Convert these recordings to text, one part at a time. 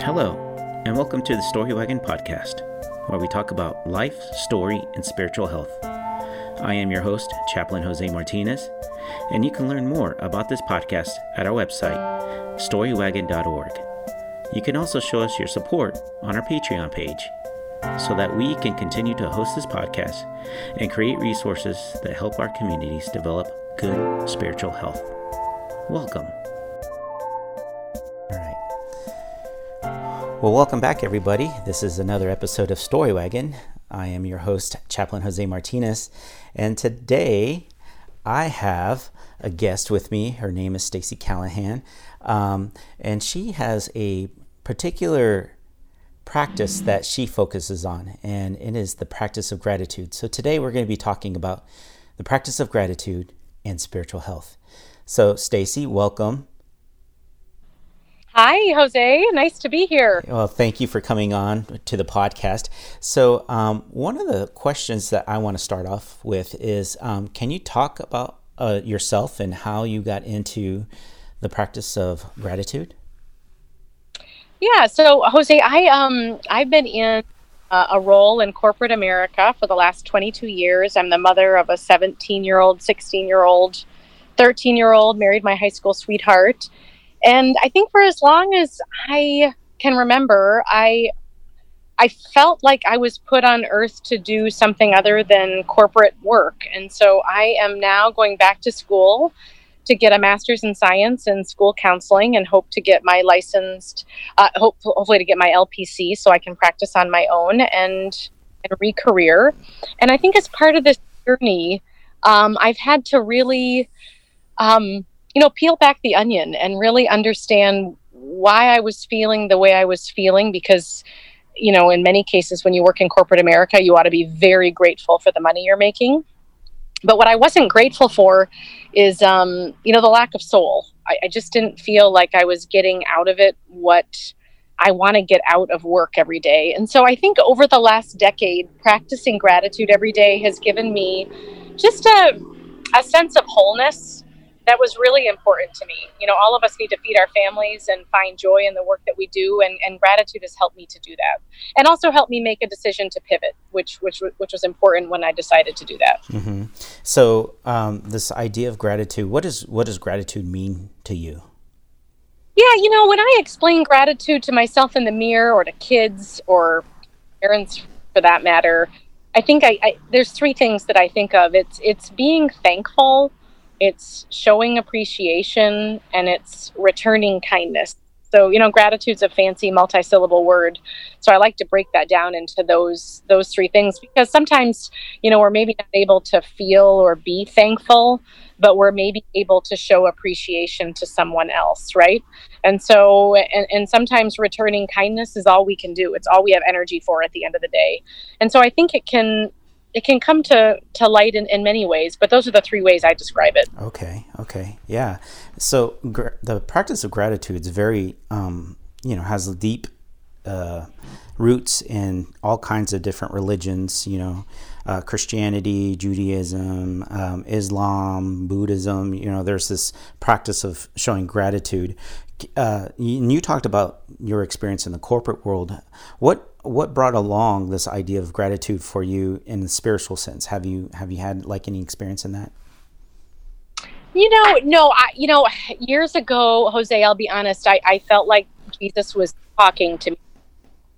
Hello, and welcome to the Story Wagon podcast, where we talk about life, story, and spiritual health. I am your host, Chaplain Jose Martinez, and you can learn more about this podcast at our website, storywagon.org. You can also show us your support on our Patreon page so that we can continue to host this podcast and create resources that help our communities develop good spiritual health. Welcome. Well, welcome back, everybody. This is another episode of Story Wagon. I am your host, Chaplain Jose Martinez, and today I have a guest with me. Her name is Stacy Callahan, um, and she has a particular practice that she focuses on, and it is the practice of gratitude. So today we're going to be talking about the practice of gratitude and spiritual health. So, Stacy, welcome. Hi, Jose. Nice to be here. Well, thank you for coming on to the podcast. So, um, one of the questions that I want to start off with is um, can you talk about uh, yourself and how you got into the practice of gratitude? Yeah, so Jose, I um I've been in uh, a role in corporate America for the last 22 years. I'm the mother of a 17-year-old, 16-year-old, 13-year-old, married my high school sweetheart. And I think for as long as I can remember, I I felt like I was put on earth to do something other than corporate work. And so I am now going back to school to get a master's in science and school counseling and hope to get my licensed, uh, hope, hopefully to get my LPC so I can practice on my own and, and re-career. And I think as part of this journey, um, I've had to really, um, you know, peel back the onion and really understand why I was feeling the way I was feeling because you know, in many cases, when you work in corporate America, you ought to be very grateful for the money you're making. But what I wasn't grateful for is, um, you know, the lack of soul. I, I just didn't feel like I was getting out of it what I want to get out of work every day. And so I think over the last decade, practicing gratitude every day has given me just a, a sense of wholeness that was really important to me. You know, all of us need to feed our families and find joy in the work that we do, and, and gratitude has helped me to do that, and also helped me make a decision to pivot, which which which was important when I decided to do that. Mm-hmm. So, um, this idea of gratitude, what does what does gratitude mean to you? Yeah, you know, when I explain gratitude to myself in the mirror, or to kids, or parents for that matter, I think I, I there's three things that I think of. It's it's being thankful it's showing appreciation and it's returning kindness. So you know gratitude's a fancy multi-syllable word. So i like to break that down into those those three things because sometimes you know we're maybe not able to feel or be thankful but we're maybe able to show appreciation to someone else right? And so and, and sometimes returning kindness is all we can do. It's all we have energy for at the end of the day. And so i think it can it can come to, to light in, in many ways, but those are the three ways I describe it. Okay, okay, yeah. So gr- the practice of gratitude is very, um, you know, has deep uh, roots in all kinds of different religions, you know, uh, Christianity, Judaism, um, Islam, Buddhism, you know, there's this practice of showing gratitude. Uh, you, you talked about your experience in the corporate world. What what brought along this idea of gratitude for you in the spiritual sense? Have you have you had like any experience in that? You know, no, I you know, years ago, Jose, I'll be honest, I, I felt like Jesus was talking to me.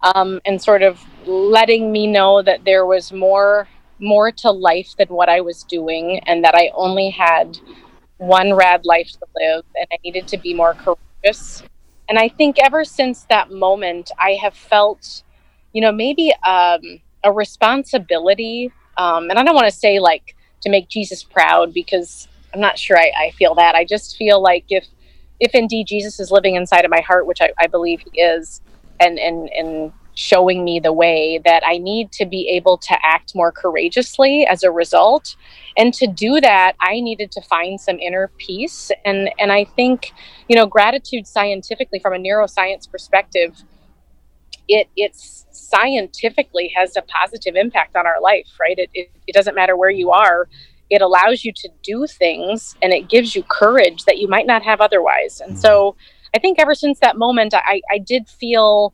Um, and sort of letting me know that there was more more to life than what I was doing and that I only had one rad life to live and I needed to be more courageous. And I think ever since that moment I have felt you know, maybe um, a responsibility. Um, and I don't want to say like to make Jesus proud because I'm not sure I, I, feel that. I just feel like if if indeed Jesus is living inside of my heart, which I, I believe he is, and and and showing me the way that I need to be able to act more courageously as a result. And to do that, I needed to find some inner peace. And and I think, you know, gratitude scientifically from a neuroscience perspective it it's scientifically has a positive impact on our life, right? It, it, it doesn't matter where you are. It allows you to do things and it gives you courage that you might not have otherwise. And mm-hmm. so I think ever since that moment, I, I did feel,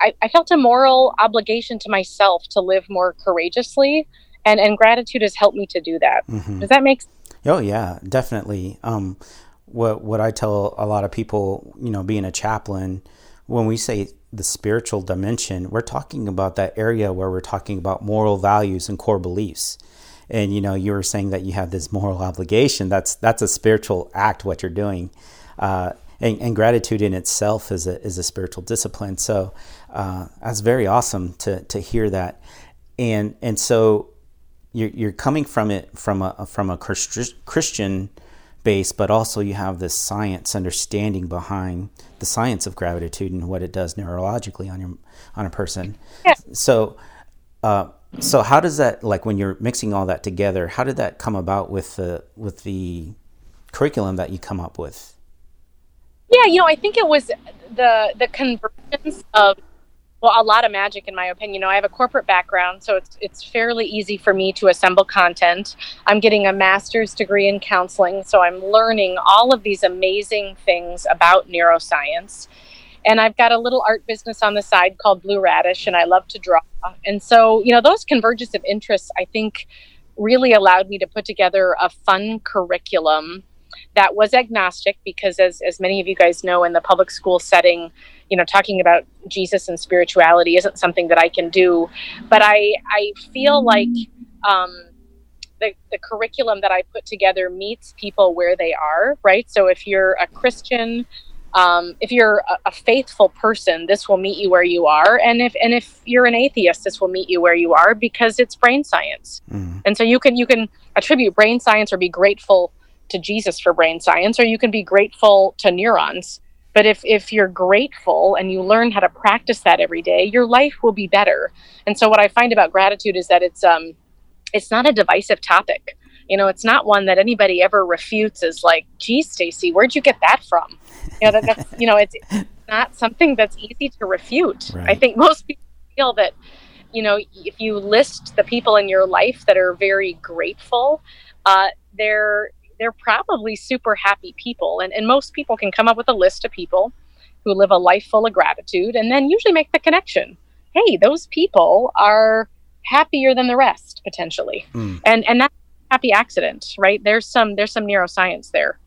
I, I felt a moral obligation to myself to live more courageously. And, and gratitude has helped me to do that. Mm-hmm. Does that make sense? Oh yeah, definitely. Um, what what I tell a lot of people, you know, being a chaplain, when we say the spiritual dimension, we're talking about that area where we're talking about moral values and core beliefs. And you know, you were saying that you have this moral obligation. That's that's a spiritual act. What you're doing, uh, and, and, gratitude in itself is a is a spiritual discipline. So uh, that's very awesome to to hear that. And and so you're you're coming from it from a from a Christian base, but also you have this science understanding behind the science of gratitude and what it does neurologically on your on a person. Yeah. So, uh, so how does that like when you're mixing all that together? How did that come about with the with the curriculum that you come up with? Yeah, you know, I think it was the the convergence of well, a lot of magic in my opinion. You know, I have a corporate background, so it's it's fairly easy for me to assemble content. I'm getting a master's degree in counseling, so I'm learning all of these amazing things about neuroscience. And I've got a little art business on the side called Blue Radish, and I love to draw. And so, you know, those convergence of interests, I think, really allowed me to put together a fun curriculum that was agnostic because as, as many of you guys know in the public school setting you know talking about jesus and spirituality isn't something that i can do. But i i feel like um, the, the curriculum that i put together meets people where they are right? So if you're a christian um, if you're a, a, faithful person this will meet you where you are. And if and if you're an atheist this will meet you where you are because it's brain science. Mm. and so you can you can attribute brain science or be grateful to jesus for brain science or you can be grateful to neurons but if, if you're grateful and you learn how to practice that every day, your life will be better. And so what I find about gratitude is that it's um it's not a divisive topic. You know, it's not one that anybody ever refutes as like, geez, Stacy, where'd you get that from? You know, that, that's you know, it's not something that's easy to refute. Right. I think most people feel that, you know, if you list the people in your life that are very grateful, uh, they're they're probably super happy people. And, and most people can come up with a list of people who live a life full of gratitude and then usually make the connection. Hey, those people are happier than the rest potentially. Mm. And and that's a happy accident, right? There's some there's some neuroscience there.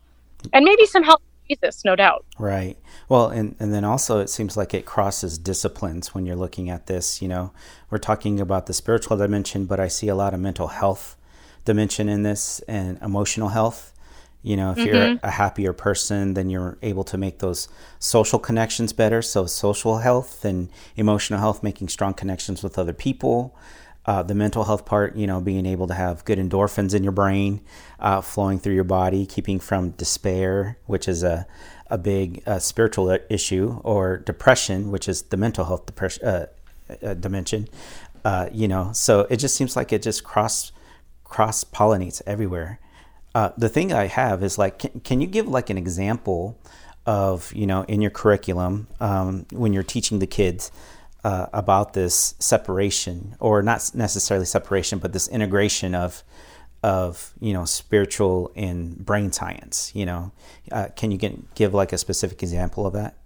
And maybe some help Jesus, no doubt. Right. Well, and, and then also it seems like it crosses disciplines when you're looking at this. You know, we're talking about the spiritual dimension, but I see a lot of mental health dimension in this and emotional health. You know, if mm-hmm. you're a happier person, then you're able to make those social connections better. So, social health and emotional health, making strong connections with other people. Uh, the mental health part, you know, being able to have good endorphins in your brain uh, flowing through your body, keeping from despair, which is a, a big uh, spiritual issue, or depression, which is the mental health depression, uh, uh, dimension. Uh, you know, so it just seems like it just cross cross pollinates everywhere. Uh, the thing I have is like, can, can, you give like an example of, you know, in your curriculum um, when you're teaching the kids uh, about this separation, or not necessarily separation, but this integration of, of you know, spiritual and brain science. You know, uh, can you get, give like a specific example of that?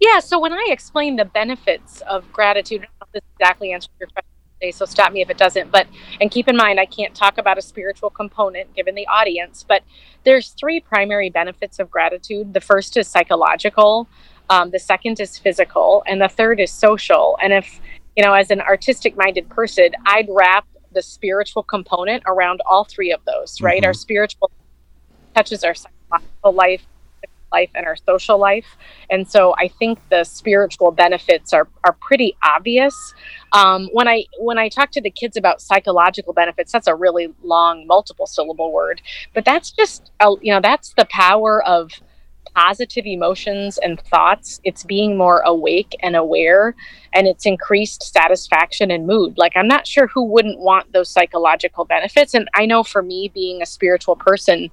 Yeah. So when I explain the benefits of gratitude, I don't know if this exactly answers your question so stop me if it doesn't. But and keep in mind i can't talk about a spiritual component given the audience but there's three primary benefits of gratitude. The first is psychological um, the second is physical and the third is social. And if you know as an artistic minded person i'd wrap the spiritual component around all three of those right? Mm-hmm. our spiritual touches our psychological life life and our social life. And so I think the spiritual benefits are, are pretty obvious. Um, when I when I talk to the kids about psychological benefits, that's a really long, multiple syllable word, but that's just a, you know that's the power of positive emotions and thoughts. It's being more awake and aware, and it's increased satisfaction and mood. Like, I'm not sure who wouldn't want those psychological benefits. And I know for me, being a spiritual person,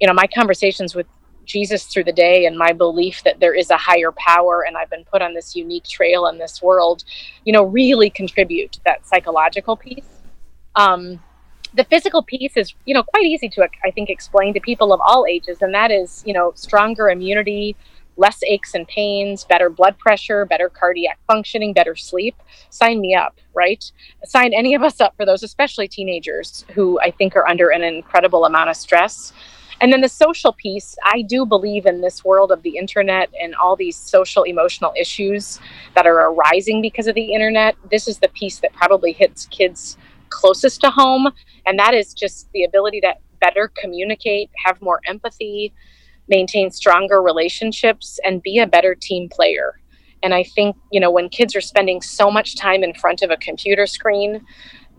you know, my conversations with Jesus through the day and my belief that there is a higher power and I've been put on this unique trail in this world, you know, really contribute to that psychological piece. Um, the physical piece is, you know, quite easy to, I think, explain to people of all ages, and that is, you know, stronger immunity, less aches and pains, better blood pressure, better cardiac functioning, better sleep, sign me up, right? Sign any of us up for those, especially teenagers who I think are under an incredible amount of stress. And then the social piece, I do believe in this world of the internet and all these social emotional issues that are arising because of the internet. This is the piece that probably hits kids closest to home. And that is just the ability to better communicate, have more empathy, maintain stronger relationships, and be a better team player. And I think, you know, when kids are spending so much time in front of a computer screen,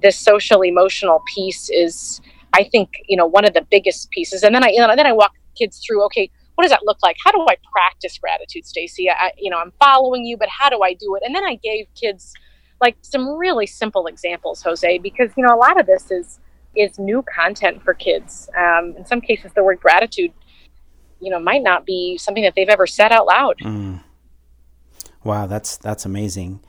this social emotional piece is, I think, you know, one of the biggest pieces. And then I, you know, then I walk kids through, okay, what does that look like? How do I practice gratitude, Stacy? You know, I'm following you, but how do I do it? And then I gave kids like some really simple examples, Jose, because you know a lot of this is is new content for kids. Um, in some cases, the word gratitude, you know, might not be something that they've ever said out loud. Mm. Wow, that's that's amazing.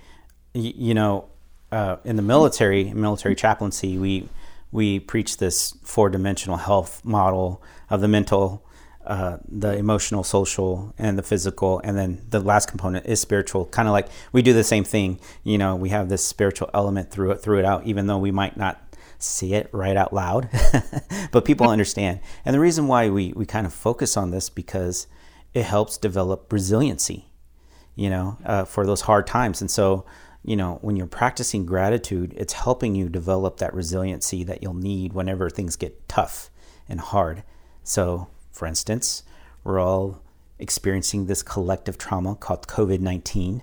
Y- you know, uh, in the military, military chaplaincy, we we preach this four dimensional health model of the mental, uh, the emotional, social, and the physical, and then the last component is spiritual. Kind of like we do the same thing. You know, we have this spiritual element through it, through it out, even though we might not see it right out loud, but people understand. And the reason why we we kind of focus on this because it helps develop resiliency. You know, uh, for those hard times, and so you know, when you're practicing gratitude, it's helping you develop that resiliency that you'll need whenever things get tough and hard. So for instance, we're all experiencing this collective trauma called COVID 19.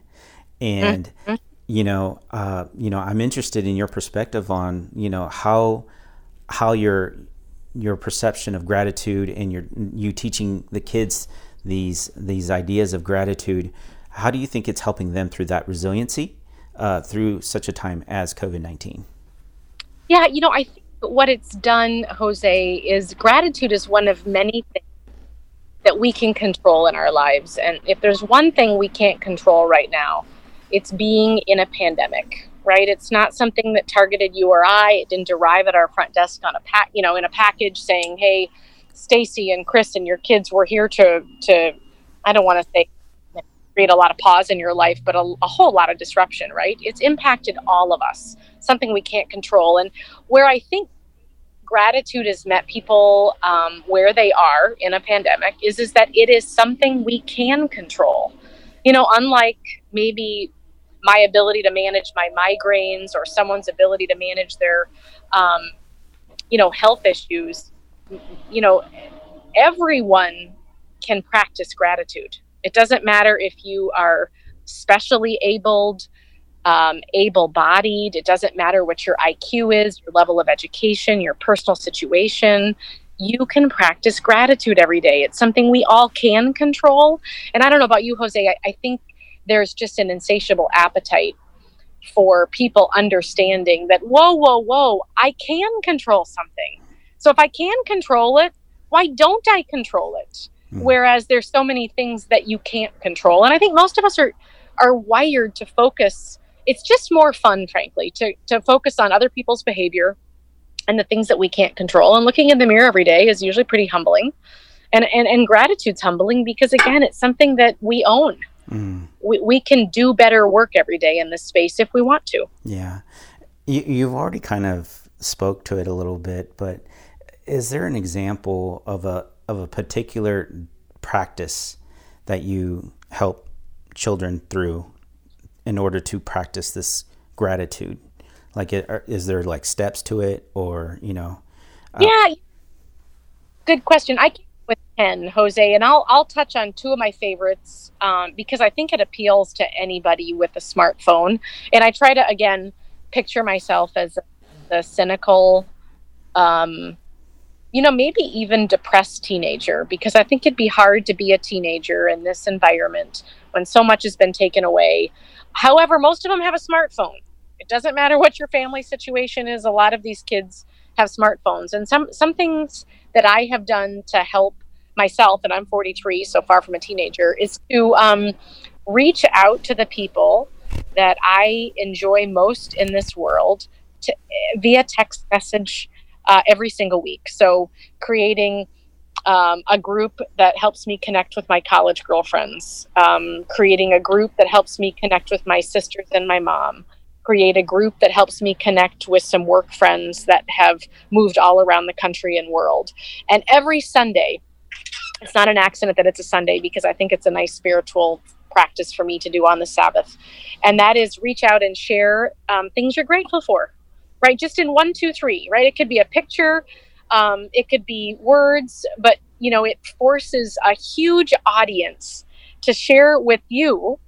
And, mm-hmm. you know, uh, you know, I'm interested in your perspective on, you know, how, how your, your perception of gratitude and your, you teaching the kids these, these ideas of gratitude, how do you think it's helping them through that resiliency uh, through such a time as COVID 19? Yeah, you know, I think what it's done, Jose, is gratitude is one of many things that we can control in our lives. And if there's one thing we can't control right now, it's being in a pandemic, right? It's not something that targeted you or I. It didn't arrive at our front desk on a pack, you know, in a package saying, "Hey, Stacy and Chris and your kids were here to to I don't want to say create a lot of pause in your life, but a, a whole lot of disruption, right? It's impacted all of us, something we can't control. And where I think gratitude has met people um, where they are in a pandemic is is that it is something we can control. You know, unlike maybe my ability to manage my migraines or someone's ability to manage their, um, you know, health issues. You know, everyone can practice gratitude. It doesn't matter if you are specially abled, um, able bodied. It doesn't matter what your IQ is, your level of education, your personal situation. You can practice gratitude every day. It's something we all can control. And I don't know about you, Jose, I, I think there's just an insatiable appetite for people understanding that, whoa, whoa, whoa, I can control something. So if I can control it, why don't I control it? Mm. Whereas there's so many things that you can't control. And I think most of us are are wired to focus it's just more fun, frankly, to, to focus on other people's behavior and the things that we can't control. And looking in the mirror every day is usually pretty humbling. And, and, and gratitude's humbling because, again, it's something that we own. Mm. We, we can do better work every day in this space if we want to. Yeah. You, you've already kind of spoke to it a little bit, but is there an example of a, of a particular practice that you help children through in order to practice this gratitude? Like, is there like steps to it, or you know? Uh, yeah, good question. I came with ten, Jose, and I'll I'll touch on two of my favorites um, because I think it appeals to anybody with a smartphone. And I try to again picture myself as the cynical, um, you know, maybe even depressed teenager because I think it'd be hard to be a teenager in this environment when so much has been taken away. However, most of them have a smartphone. It doesn't matter what your family situation is. A lot of these kids have smartphones, and some some things that I have done to help myself, and I'm 43, so far from a teenager, is to um, reach out to the people that I enjoy most in this world to, via text message uh, every single week. So creating um, a group that helps me connect with my college girlfriends, um, creating a group that helps me connect with my sisters and my mom, create a group that helps me connect with some work friends that have moved all around the country and world. And every Sunday, it's not an accident that it's a Sunday because I think it's a nice spiritual practice for me to do on the Sabbath. And that is reach out and share um, things you're grateful for, right? Just in one, two, three, right? It could be a picture, um, it could be words, but you know, it forces a huge audience to share with you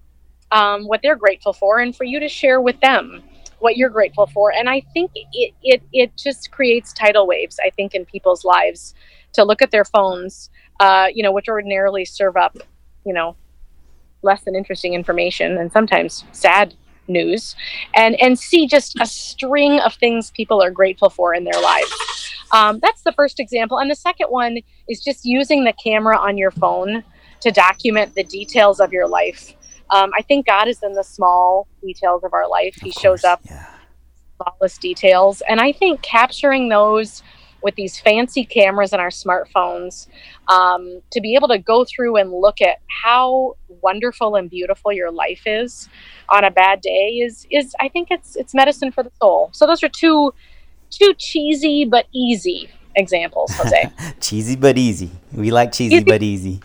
um, what they're grateful for, and for you to share with them what you're grateful for. And I think it it it just creates tidal waves. I think in people's lives to look at their phones, uh, you know, which ordinarily serve up, you know, less than interesting information and sometimes sad news and and see just a string of things people are grateful for in their lives. Um, that's the first example. And the second one is just using the camera on your phone to document the details of your life. Um, i think god is in the small details of our life. Of he course, shows up yeah. smallest details. And i think capturing those with these fancy cameras in our smartphones um, to be able to go through and look at how wonderful and beautiful your life is on a bad day is is I think it's it's medicine for the soul. So those are two two cheesy but easy examples, Jose. cheesy but easy. We like cheesy, easy. but easy.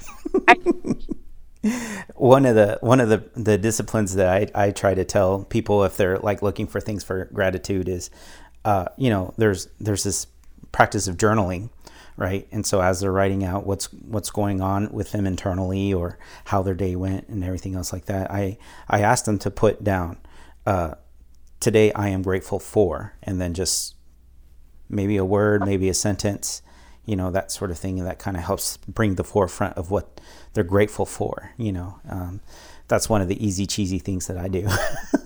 one of the one of the, the disciplines that I, I try to tell people if they're like looking for things for gratitude is uh, you know there's there's this practice of journaling, right? And so as they're writing out what's what's going on with them internally or how their day went and everything else like that, I I asked them to put down uh, today I am grateful for, and then just maybe a word, maybe a sentence, you know, that sort of thing, that kind of helps bring the forefront of what they're grateful for. You know, um, that's one of the easy cheesy things that I do.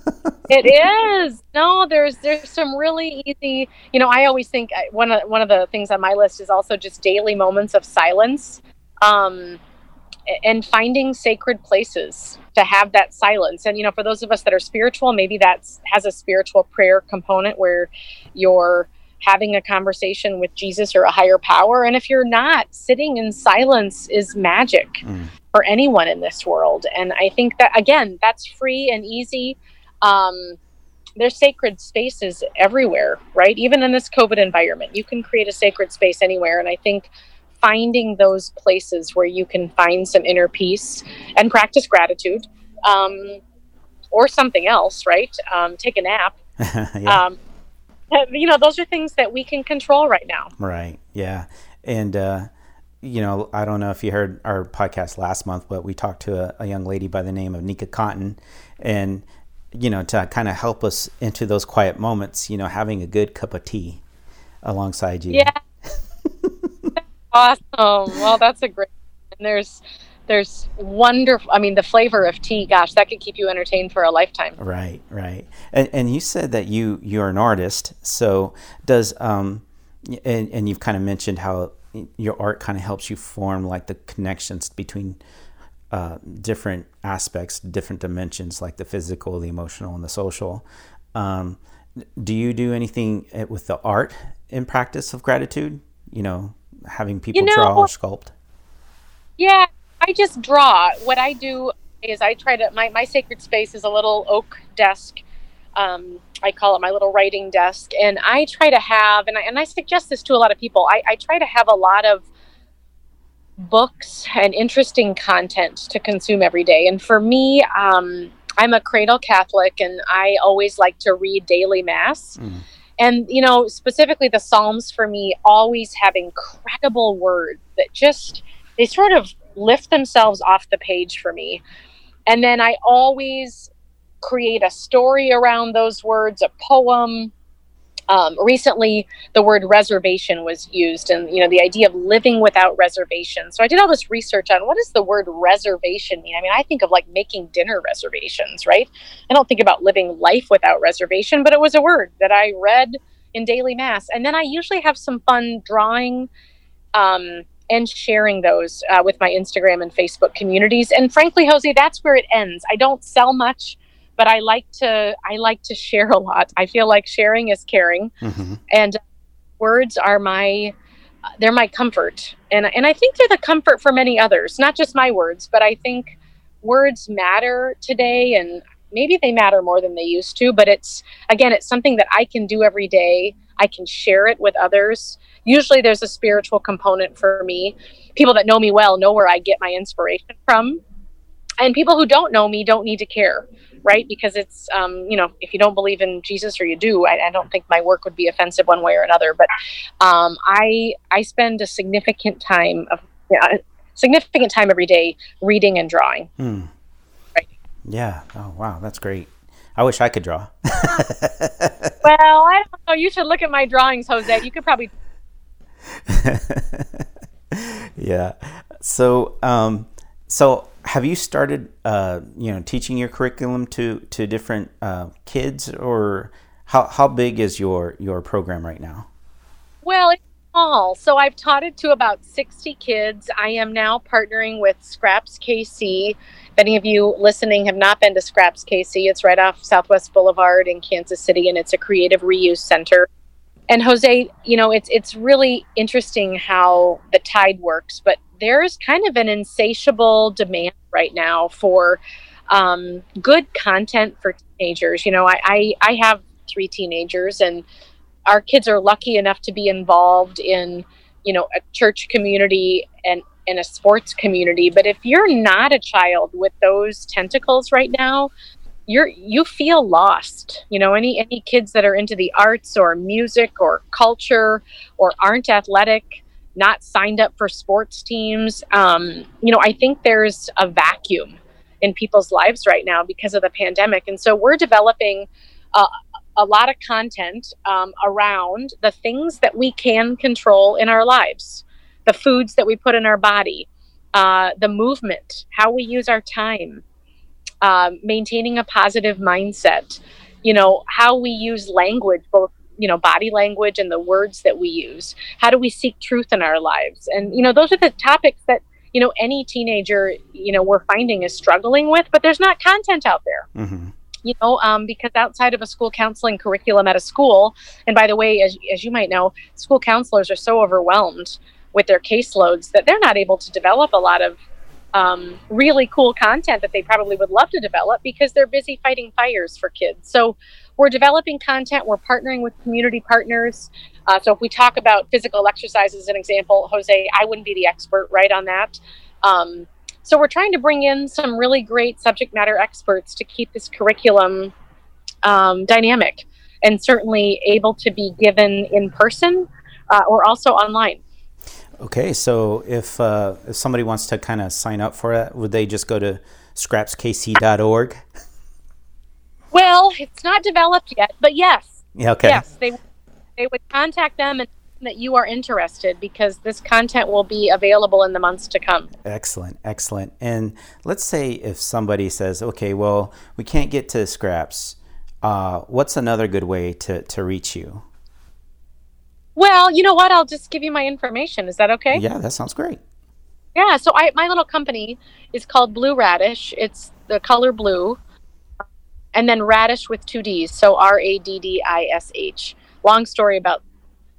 it is. No there's there's some really easy you know i always think uh, one of one of the things on my list is also just daily moments of silence um and finding sacred places to have that silence. And you know for those of us that are spiritual maybe that's has a spiritual prayer component where you're having a conversation with jesus or a higher power. And if you're not sitting in silence is magic mm. for anyone in this world. And i think that again that's free and easy um, there's sacred spaces everywhere, right? Even in this COVID environment, you can create a sacred space anywhere. And I think finding those places where you can find some inner peace and practice gratitude um, or something else, right? Um, take a nap. yeah. um, you know, those are things that we can control right now. Right. Yeah. And, uh, you know, I don't know if you heard our podcast last month, but we talked to a, a young lady by the name of Nika Cotton. And you know, to kind of help us into those quiet moments, you know, having a good cup of tea alongside you. Yeah. awesome. Well, that's a great. And there's there's wonderful. I mean, the flavor of tea. Gosh, that could keep you entertained for a lifetime. Right, right. And, and you said that you you're an artist. So does um, and and you've kind of mentioned how your art kind of helps you form like the connections between uh, different aspects, different dimensions, like the physical, the emotional, and the social. Um, do you do anything eh, with the art in practice of gratitude? You know, having people you know, draw or sculpt? Yeah, I just draw. What I do is I try to, my, my sacred space is a little oak desk. Um, I call it my little writing desk. And I try to have, and I, and I suggest this to a lot of people, I, I try to have a lot of books and interesting content to consume every day. And for me, um, I'm a cradle Catholic and I always like to read daily mass. Mm. And, you know, specifically the Psalms for me always have incredible words that just, they sort of lift themselves off the page for me. And then I always create a story around those words, a poem, um, recently, the word reservation was used, and you know the idea of living without reservation. So I did all this research on what does the word reservation mean. I mean, I think of like making dinner reservations, right? I don't think about living life without reservation, but it was a word that I read in daily mass, and then I usually have some fun drawing. Um, and sharing those uh, with my Instagram and Facebook communities. And frankly, Jose, that's where it ends. I don't sell much but I like to I like to share a lot. I feel like sharing is caring, mm-hmm. and words are my they're my comfort, and and I think they're the comfort for many others. Not just my words, but I think words matter today, and maybe they matter more than they used to. But it's again, it's something that I can do every day. I can share it with others. Usually, there's a spiritual component for me. People that know me well know where I get my inspiration from, and people who don't know me don't need to care right? Because it's, um, you know, if you don't believe in Jesus or you do, I, I don't think my work would be offensive one way or another. But um, I I spend a significant time of yeah, significant time every day reading and drawing. Hmm. Right. Yeah. Oh wow, that's great. I wish I could draw. well, I don't know. You should look at my drawings, Jose. You could probably. yeah. So, um, so have you started, uh, you know, teaching your curriculum to to different uh, kids, or how how big is your your program right now? Well, it's small. So I've taught it to about sixty kids. I am now partnering with Scraps KC. If any of you listening have not been to Scraps KC, it's right off Southwest Boulevard in Kansas City, and it's a creative reuse center and Jose, you know, it's it's really interesting how the tide works, but there's kind of an insatiable demand right now for um, good content for teenagers. You know, I, I, I have three teenagers, and our kids are lucky enough to be involved in, you know, a church community and in a sports community. But if you're not a child with those tentacles right now, you're you feel lost you know any any kids that are into the arts or music or culture or aren't athletic not signed up for sports teams. Um, you know, I think there's a vacuum in people's lives right now because of the pandemic. And so we're developing uh, a lot of content um, around the things that we can control in our lives, the foods that we put in our body, uh, the movement, how we use our time, um, maintaining a positive mindset, you know, how we use language, both you know body language and the words that we use. How do we seek truth in our lives? And you know those are the topics that you know any teenager you know we're finding is struggling with but there's not content out there. Mm-hmm. you know um, because outside of a school counseling curriculum at a school and by the way as, as you might know school counselors are so overwhelmed with their caseloads that they're not able to develop a lot of um, really cool content that they probably would love to develop because they're busy fighting fires for kids. So we're developing content. We're partnering with community partners. Uh, so if we talk about physical exercise as an example, Jose, I wouldn't be the expert right on that. Um, so we're trying to bring in some really great subject matter experts to keep this curriculum um, dynamic and certainly able to be given in person uh, or also online. Okay, so if uh, if somebody wants to kind of sign up for it, would they just go to scrapskc.org? Well, it's not developed yet, but yes. Yeah, okay. Yes, they they would contact them and that you are interested because this content will be available in the months to come. Excellent, excellent. And let's say if somebody says, "Okay, well, we can't get to scraps. Uh, what's another good way to to reach you?" Well, you know what? I'll just give you my information. Is that okay? Yeah, that sounds great. Yeah, so I my little company is called Blue Radish. It's the color blue and then radish with two D's, so R A D D I S H. Long story about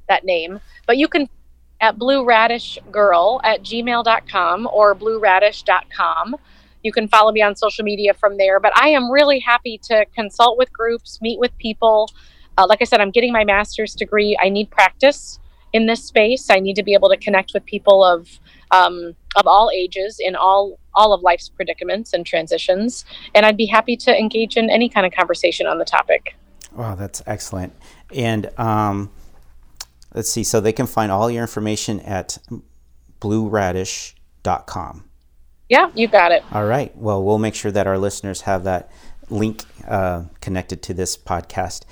that name, but you can at blue radish girl at gmail.com or blueradish.com. You can follow me on social media from there, but I am really happy to consult with groups, meet with people. Uh, like I said, I'm getting my master's degree. I need practice in this space. I need to be able to connect with people of um, of all ages in all all of life's predicaments and transitions. And I'd be happy to engage in any kind of conversation on the topic. Wow, that's excellent. And um, let's see, so they can find all your information at blueradish.com. Yeah, you got it. All right. Well, we'll make sure that our listeners have that link uh, connected to this podcast.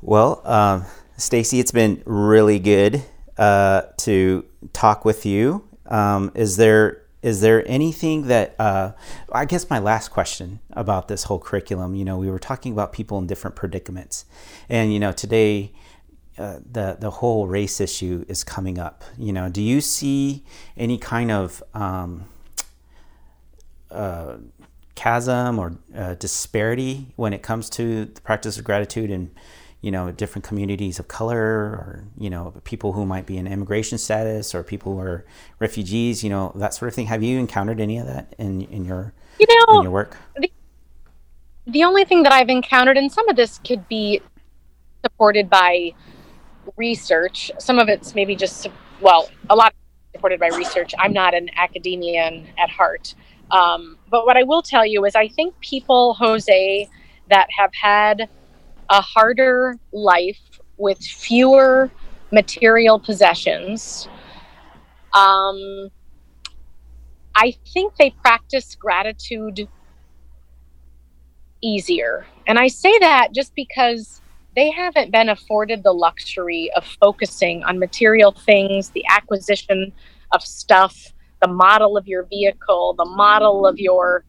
Well, uh, Stacy, it's been really good uh, to talk with you. Um, is there is there anything that uh, I guess my last question about this whole curriculum? You know, we were talking about people in different predicaments, and you know, today uh, the the whole race issue is coming up. You know, do you see any kind of um, uh, chasm or uh, disparity when it comes to the practice of gratitude and you know, different communities of color or, you know, people who might be in immigration status or people who are refugees, you know, that sort of thing. Have you encountered any of that in, in your, you know, in your work? The, the only thing that I've encountered, and some of this could be supported by research, some of it's maybe just, well, a lot supported by research. I'm not an academician at heart. Um, but what I will tell you is I think people, Jose, that have had a harder life with fewer material possessions, um, I think they practice gratitude easier. And I say that just because they haven't been afforded the luxury of focusing on material things, the acquisition of stuff, the model of your vehicle, the model of your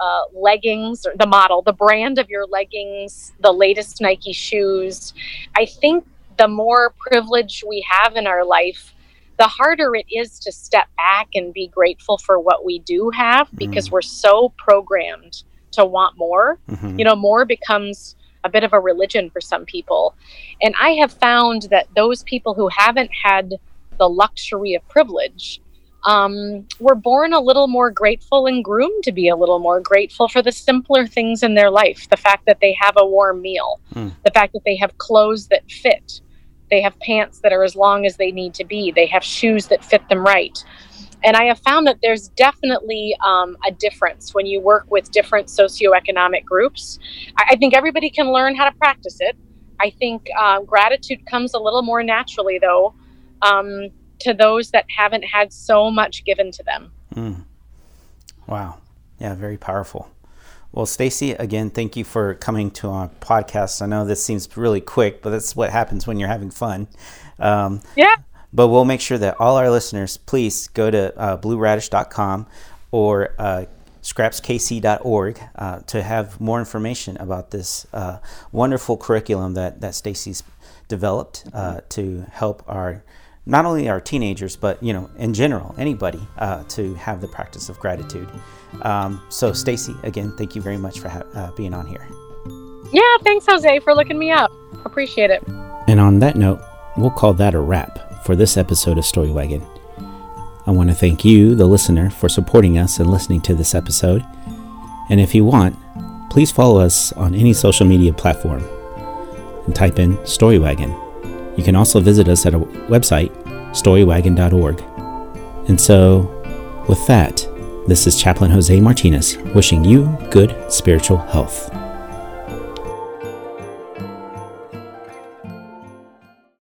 uh, leggings, or the model, the brand of your leggings, the latest Nike shoes. I think the more privilege we have in our life, the harder it is to step back and be grateful for what we do have because mm. we're so programmed to want more. Mm-hmm. You know, more becomes a bit of a religion for some people. And I have found that those people who haven't had the luxury of privilege um, were born a little more grateful and groomed to be a little more grateful for the simpler things in their life the fact that they have a warm meal, mm. the fact that they have clothes that fit, they have pants that are as long as they need to be, they have shoes that fit them right. And I have found that there's definitely um, a difference when you work with different socioeconomic groups. I, I, think everybody can learn how to practice it. I think uh, gratitude comes a little more naturally, though, um, to those that haven't had so much given to them. Mm. Wow. Yeah, very powerful. Well, Stacy, again, thank you for coming to our podcast. I know this seems really quick, but that's what happens when you're having fun. Um, yeah. But we'll make sure that all our listeners, please go to uh, blueradish.com or uh, scrapskc.org uh, to have more information about this uh, wonderful curriculum that, that Stacy's developed uh, to help our not only our teenagers but you know in general anybody uh, to have the practice of gratitude um, so stacy again thank you very much for ha- uh, being on here yeah thanks jose for looking me up appreciate it and on that note we'll call that a wrap for this episode of Story Wagon. I want to thank you, the listener, for supporting us and listening to this episode. And if you want, please follow us on any social media platform and type in Story Wagon. You can also visit us at our website, storywagon.org. And so, with that, this is Chaplain Jose Martinez wishing you good spiritual health.